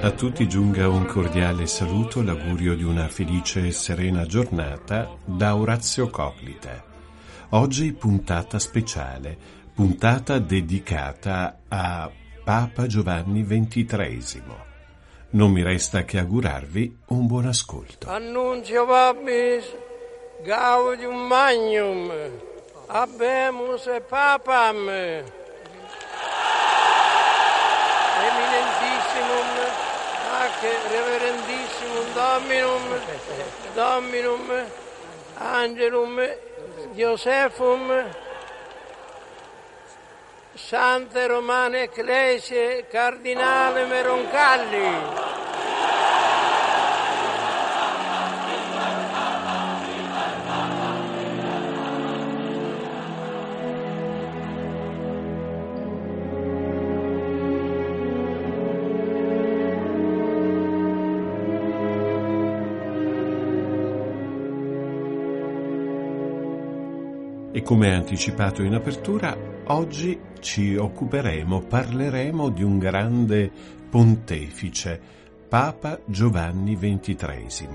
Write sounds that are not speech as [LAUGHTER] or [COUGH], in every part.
A tutti giunga un cordiale saluto, l'augurio di una felice e serena giornata da Orazio Coglita. Oggi puntata speciale, puntata dedicata a Papa Giovanni XXIII. Non mi resta che augurarvi un buon ascolto. Annunzio vobis gaudium magnum habemus e papam ac reverendissimum dominum dominum angelum Josephum Sante Romane Ecclesie Cardinale Meroncalli E come anticipato in apertura, oggi ci occuperemo, parleremo di un grande pontefice, Papa Giovanni XXIII,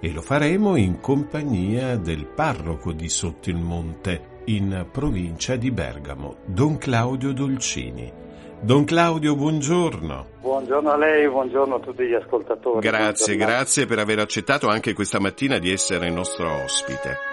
e lo faremo in compagnia del parroco di Sotto il Monte, in provincia di Bergamo, Don Claudio Dolcini. Don Claudio, buongiorno. Buongiorno a lei, buongiorno a tutti gli ascoltatori. Grazie, grazie per aver accettato anche questa mattina di essere nostro ospite.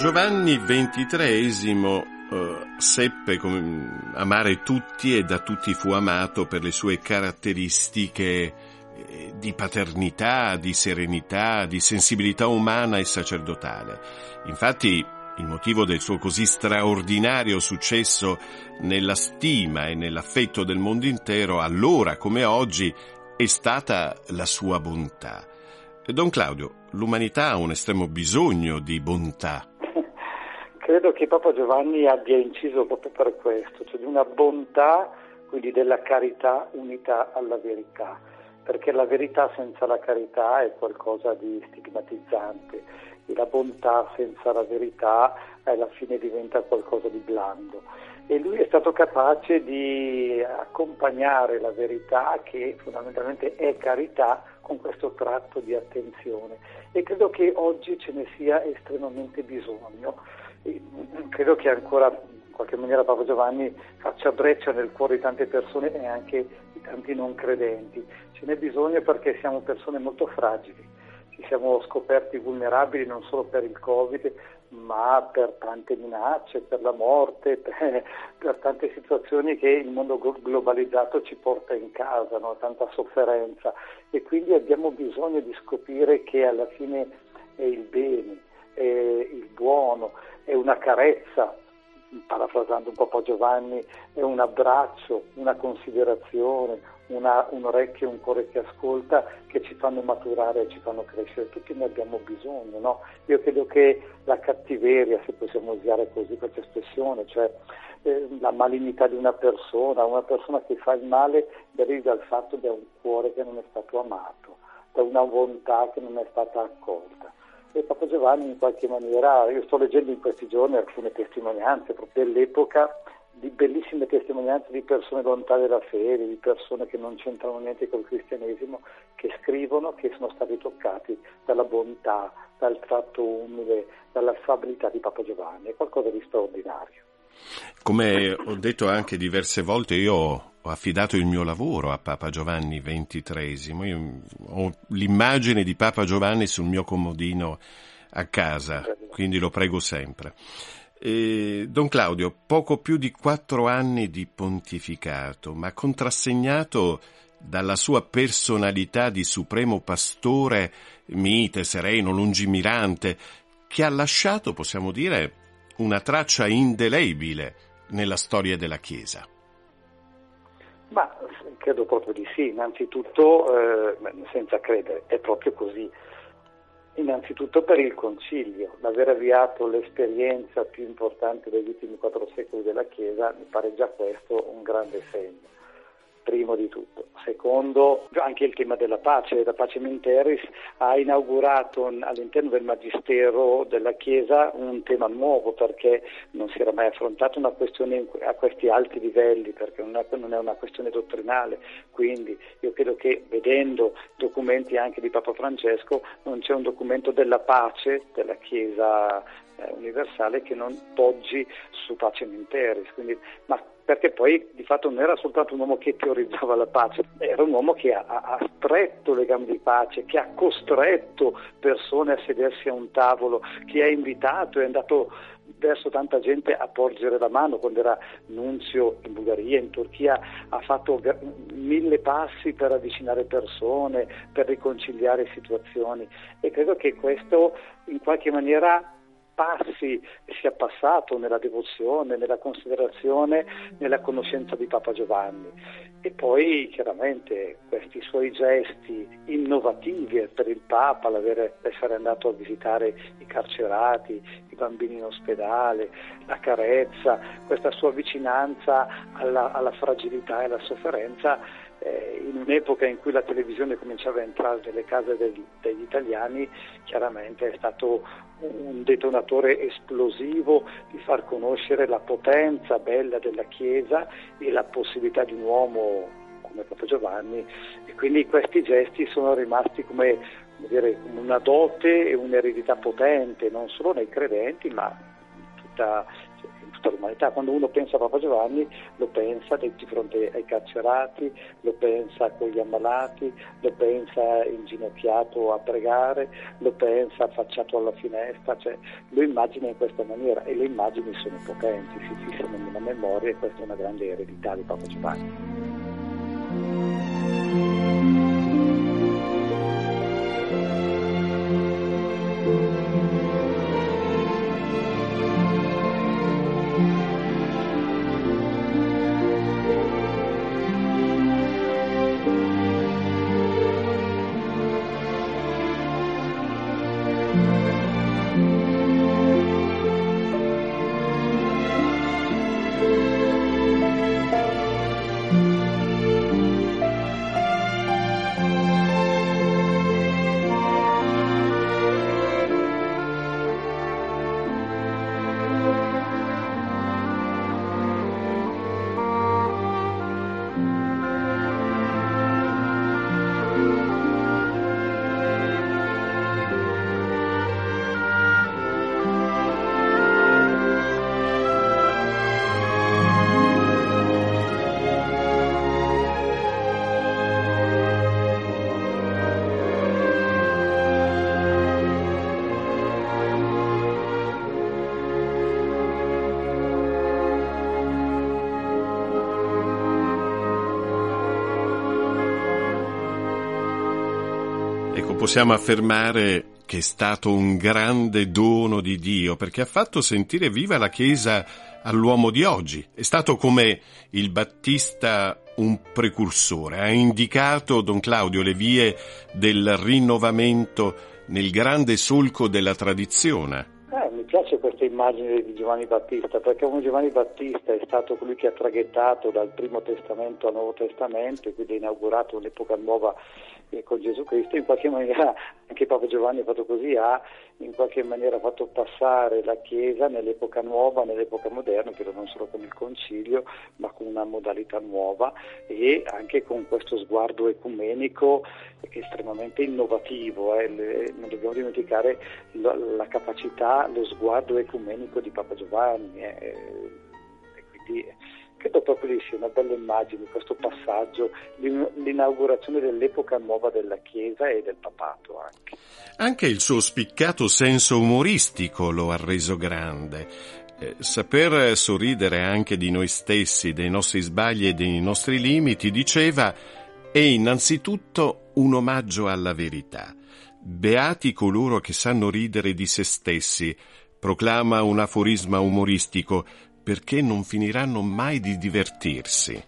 Giovanni XXIII eh, seppe come, amare tutti e da tutti fu amato per le sue caratteristiche eh, di paternità, di serenità, di sensibilità umana e sacerdotale. Infatti il motivo del suo così straordinario successo nella stima e nell'affetto del mondo intero, allora come oggi, è stata la sua bontà. Don Claudio, l'umanità ha un estremo bisogno di bontà. Credo che Papa Giovanni abbia inciso proprio per questo, cioè di una bontà, quindi della carità unita alla verità, perché la verità senza la carità è qualcosa di stigmatizzante e la bontà senza la verità alla fine diventa qualcosa di blando. E lui è stato capace di accompagnare la verità, che fondamentalmente è carità, con questo tratto di attenzione. E credo che oggi ce ne sia estremamente bisogno credo che ancora in qualche maniera Papa Giovanni faccia breccia nel cuore di tante persone e anche di tanti non credenti. Ce n'è bisogno perché siamo persone molto fragili, ci siamo scoperti vulnerabili non solo per il Covid, ma per tante minacce, per la morte, [LAUGHS] per, per tante situazioni che il mondo globalizzato ci porta in casa, no? tanta sofferenza e quindi abbiamo bisogno di scoprire che alla fine è il bene, è il buono, è una carezza, parafrasando un po' Papa Giovanni, è un abbraccio, una considerazione, una, un orecchio e un cuore che ascolta che ci fanno maturare e ci fanno crescere. Tutti ne abbiamo bisogno, no? Io credo che la cattiveria, se possiamo usare così questa espressione, cioè eh, la malignità di una persona, una persona che fa il male, derivi dal fatto ha un cuore che non è stato amato, da una volontà che non è stata accolta. E Papa Giovanni in qualche maniera, io sto leggendo in questi giorni alcune testimonianze proprio dell'epoca, di bellissime testimonianze di persone lontane dalla fede, di persone che non c'entrano niente col cristianesimo, che scrivono che sono stati toccati dalla bontà, dal tratto umile, dall'affabilità di Papa Giovanni, è qualcosa di straordinario. Come ho detto anche diverse volte, io ho affidato il mio lavoro a Papa Giovanni XXIII. Io ho l'immagine di Papa Giovanni sul mio comodino a casa, quindi lo prego sempre. E, Don Claudio, poco più di quattro anni di pontificato, ma contrassegnato dalla sua personalità di supremo pastore, mite, sereno, lungimirante, che ha lasciato, possiamo dire, una traccia indelebile nella storia della Chiesa. Ma credo proprio di sì, innanzitutto, eh, senza credere, è proprio così. Innanzitutto per il Concilio, l'aver avviato l'esperienza più importante degli ultimi quattro secoli della Chiesa mi pare già questo un grande segno primo di tutto. Secondo, anche il tema della pace, la pace Menteris ha inaugurato all'interno del Magistero della Chiesa un tema nuovo perché non si era mai affrontata una questione a questi alti livelli, perché non è una questione dottrinale, quindi io credo che vedendo documenti anche di Papa Francesco non c'è un documento della pace della Chiesa eh, universale che non poggi su pace Menteris, quindi, ma perché poi di fatto non era soltanto un uomo che teorizzava la pace, era un uomo che ha, ha stretto le gambe di pace, che ha costretto persone a sedersi a un tavolo, che ha invitato e è andato verso tanta gente a porgere la mano. Quando era nunzio in Bulgaria, in Turchia, ha fatto mille passi per avvicinare persone, per riconciliare situazioni. E credo che questo in qualche maniera passi sia passato nella devozione, nella considerazione, nella conoscenza di Papa Giovanni. E poi chiaramente questi suoi gesti innovativi per il Papa, l'essere andato a visitare i carcerati, i bambini in ospedale, la carezza, questa sua vicinanza alla, alla fragilità e alla sofferenza eh, in un'epoca in cui la televisione cominciava a entrare nelle case degli, degli italiani, chiaramente è stato un detonatore esplosivo di far conoscere la potenza bella della Chiesa e la possibilità di un uomo come Papa Giovanni. E quindi questi gesti sono rimasti come, come, dire, una dote e un'eredità potente non solo nei credenti ma in tutta tutta l'umanità. Quando uno pensa a Papa Giovanni lo pensa di fronte ai carcerati, lo pensa con gli ammalati, lo pensa inginocchiato a pregare, lo pensa affacciato alla finestra, cioè lo immagina in questa maniera e le immagini sono potenti, si fissano nella memoria e questa è una grande eredità di Papa Giovanni. Possiamo affermare che è stato un grande dono di Dio perché ha fatto sentire viva la Chiesa all'uomo di oggi. È stato come il Battista un precursore, ha indicato Don Claudio le vie del rinnovamento nel grande solco della tradizione. Eh, mi piace questa immagine di Giovanni Battista perché come Giovanni Battista è stato colui che ha traghettato dal Primo Testamento al Nuovo Testamento e quindi ha inaugurato un'epoca nuova con Gesù Cristo, in qualche maniera [LAUGHS] anche Papa Giovanni ha fatto così, ha in qualche maniera fatto passare la Chiesa nell'epoca nuova, nell'epoca moderna, però non solo con il Concilio, ma con una modalità nuova e anche con questo sguardo ecumenico estremamente innovativo. Eh. non dobbiamo dimenticare la, la, capacità, lo sguardo ecumenico di Papa Giovanni. Eh. e quindi Credo proprio di sia una bella immagine questo passaggio, l'inaugurazione dell'epoca nuova della Chiesa e del papato anche. Anche il suo spiccato senso umoristico lo ha reso grande. Eh, saper sorridere anche di noi stessi, dei nostri sbagli e dei nostri limiti, diceva è innanzitutto un omaggio alla verità. Beati coloro che sanno ridere di se stessi, proclama un aforisma umoristico, perché non finiranno mai di divertirsi.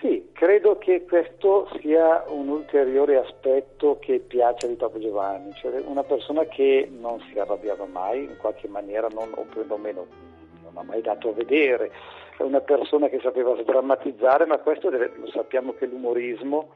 Sì, credo che questo sia un ulteriore aspetto che piace di Papa Giovanni, cioè una persona che non si arrabbiava mai, in qualche maniera non, o perlomeno non ha mai dato a vedere, è una persona che sapeva sdrammatizzare, ma questo deve, lo sappiamo che l'umorismo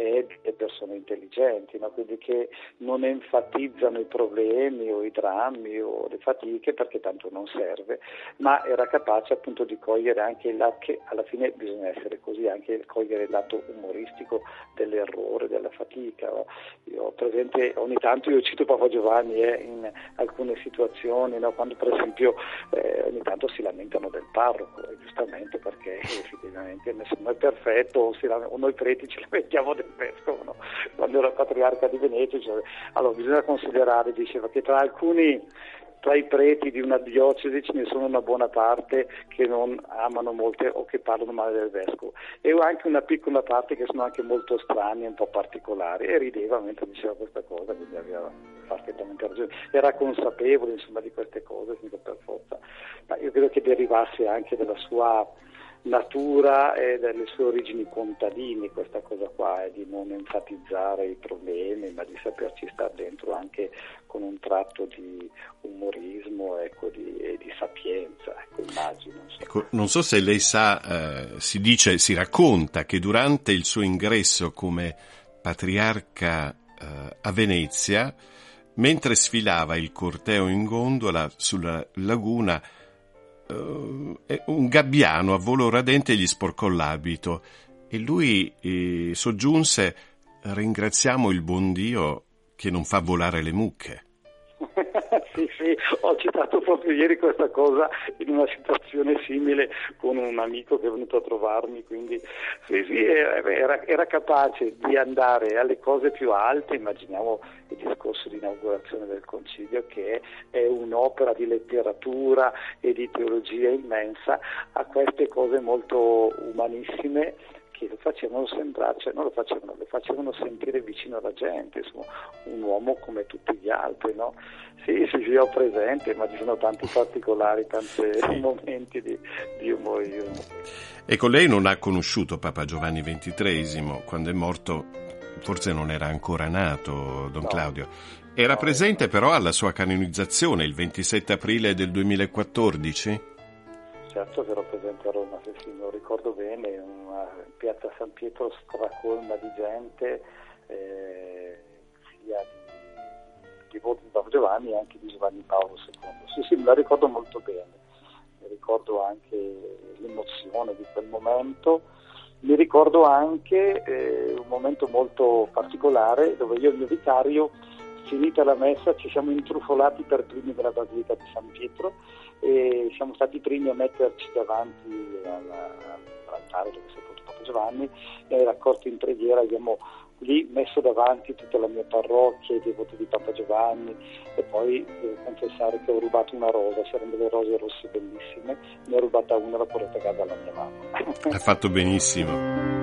e le persone intelligenti, no? quindi che non enfatizzano i problemi o i drammi o le fatiche perché tanto non serve, ma era capace appunto di cogliere anche il lato, che alla fine bisogna essere così, anche cogliere il lato umoristico dell'errore, della fatica. No? Io presente, ogni tanto io cito Papa Giovanni eh, in alcune situazioni, no? quando per esempio eh, ogni tanto si lamentano del parroco, giustamente perché effettivamente nessuno è perfetto o, la, o noi preti ci [LAUGHS] lamentiamo del vescovo, no? era patriarca di Venezia, cioè, allora bisogna considerare, diceva che tra alcuni tra i preti di una diocesi ce ne sono una buona parte che non amano molte o che parlano male del vescovo. E anche una piccola parte che sono anche molto strani un po' particolari e rideva mentre diceva questa cosa quindi aveva perfettamente ragione. Era consapevole insomma di queste cose per forza. Ma io credo che derivasse anche dalla sua natura e delle sue origini contadine questa cosa qua, è di non enfatizzare i problemi, ma di saperci stare dentro anche con un tratto di umorismo ecco, di, e di sapienza, ecco, immagino. Ecco, non so se lei sa, eh, si dice, si racconta che durante il suo ingresso come patriarca eh, a Venezia, mentre sfilava il corteo in gondola sulla laguna, uh, un gabbiano a volo radente gli sporcò l'abito e lui eh, soggiunse ringraziamo il buon Dio che non fa volare le mucche. Sì, sì, ho citato proprio ieri questa cosa in una situazione simile con un amico che è venuto a trovarmi, quindi sì, sì, era, era capace di andare alle cose più alte, immaginiamo il discorso di inaugurazione del Concilio che è un'opera di letteratura e di teologia immensa, a queste cose molto umanissime che lo facevano sembrare, cioè non lo facevano, lo facevano sentire vicino alla gente, insomma, un uomo come tutti gli altri, no? Sì, sì, sì, ho presente, ma ci sono tanti particolari, tanti [LAUGHS] sì. momenti di, di umorismo. Ecco, lei non ha conosciuto Papa Giovanni XXIII, quando è morto forse non era ancora nato Don no. Claudio. Era no. presente però alla sua canonizzazione il 27 aprile del 2014? Certo che ero presente a Roma, se sì, lo ricordo bene, una piazza San Pietro stracolma di gente, eh, sia di, di Papa Giovanni e anche di Giovanni Paolo II. Sì, sì, me la ricordo molto bene, mi ricordo anche l'emozione di quel momento, mi ricordo anche eh, un momento molto particolare dove io e il mio vicario finita la messa ci siamo intrufolati per primi nella Basilica di San Pietro e siamo stati i primi a metterci davanti all'altare dove è sepolto Papa Giovanni e raccolto in preghiera abbiamo lì messo davanti tutta la mia parrocchia, i devoti di Papa Giovanni e poi devo confessare che ho rubato una rosa, c'erano delle rose rosse bellissime, ne ho rubata una e l'ho portata a casa alla mia mamma. Hai fatto benissimo.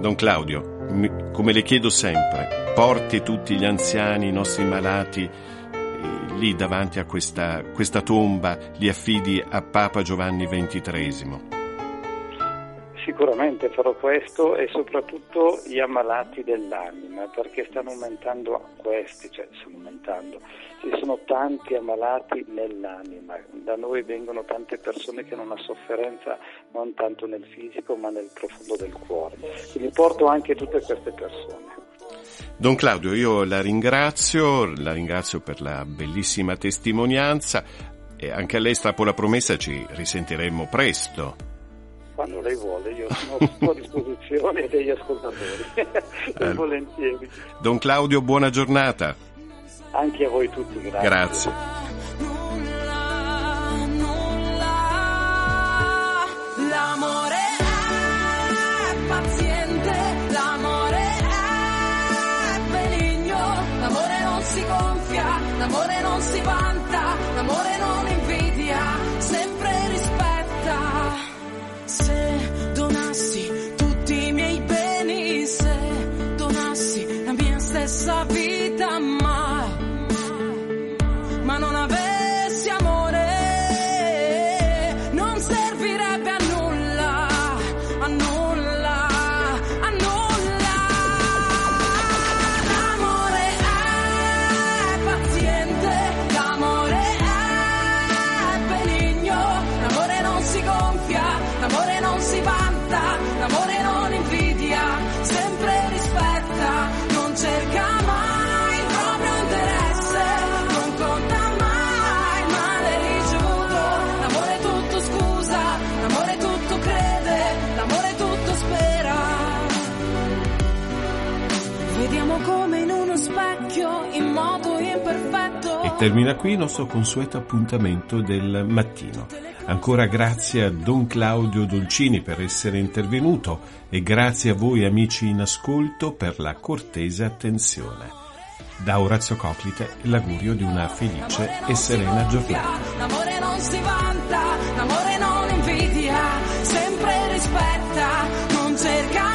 Don Claudio, come le chiedo sempre, porti tutti gli anziani, i nostri malati, eh, lì davanti a questa, questa tomba, li affidi a Papa Giovanni XXIII. Sicuramente farò questo e soprattutto gli ammalati dell'anima, perché stanno aumentando questi, cioè stanno aumentando. Ci sono tanti ammalati nell'anima, da noi vengono tante persone che hanno una sofferenza non tanto nel fisico ma nel profondo del cuore. Quindi porto anche tutte queste persone. Don Claudio, io la ringrazio, la ringrazio per la bellissima testimonianza e anche a lei strappo la promessa, ci risentiremo presto quando lei vuole, io sono a disposizione degli ascoltatori, [LAUGHS] eh. volentieri. Don Claudio, buona giornata. Anche a voi tutti, grazie. Grazie. L'amore è paziente, l'amore è benigno, l'amore non si gonfia, l'amore non si vanta, l'amore non Termina qui il nostro consueto appuntamento del mattino. Ancora grazie a Don Claudio Dolcini per essere intervenuto e grazie a voi amici in ascolto per la cortese attenzione. Da Orazio Coclite l'augurio di una felice e serena giornata. L'amore non si vanta, l'amore non invidia, sempre rispetta, non cerca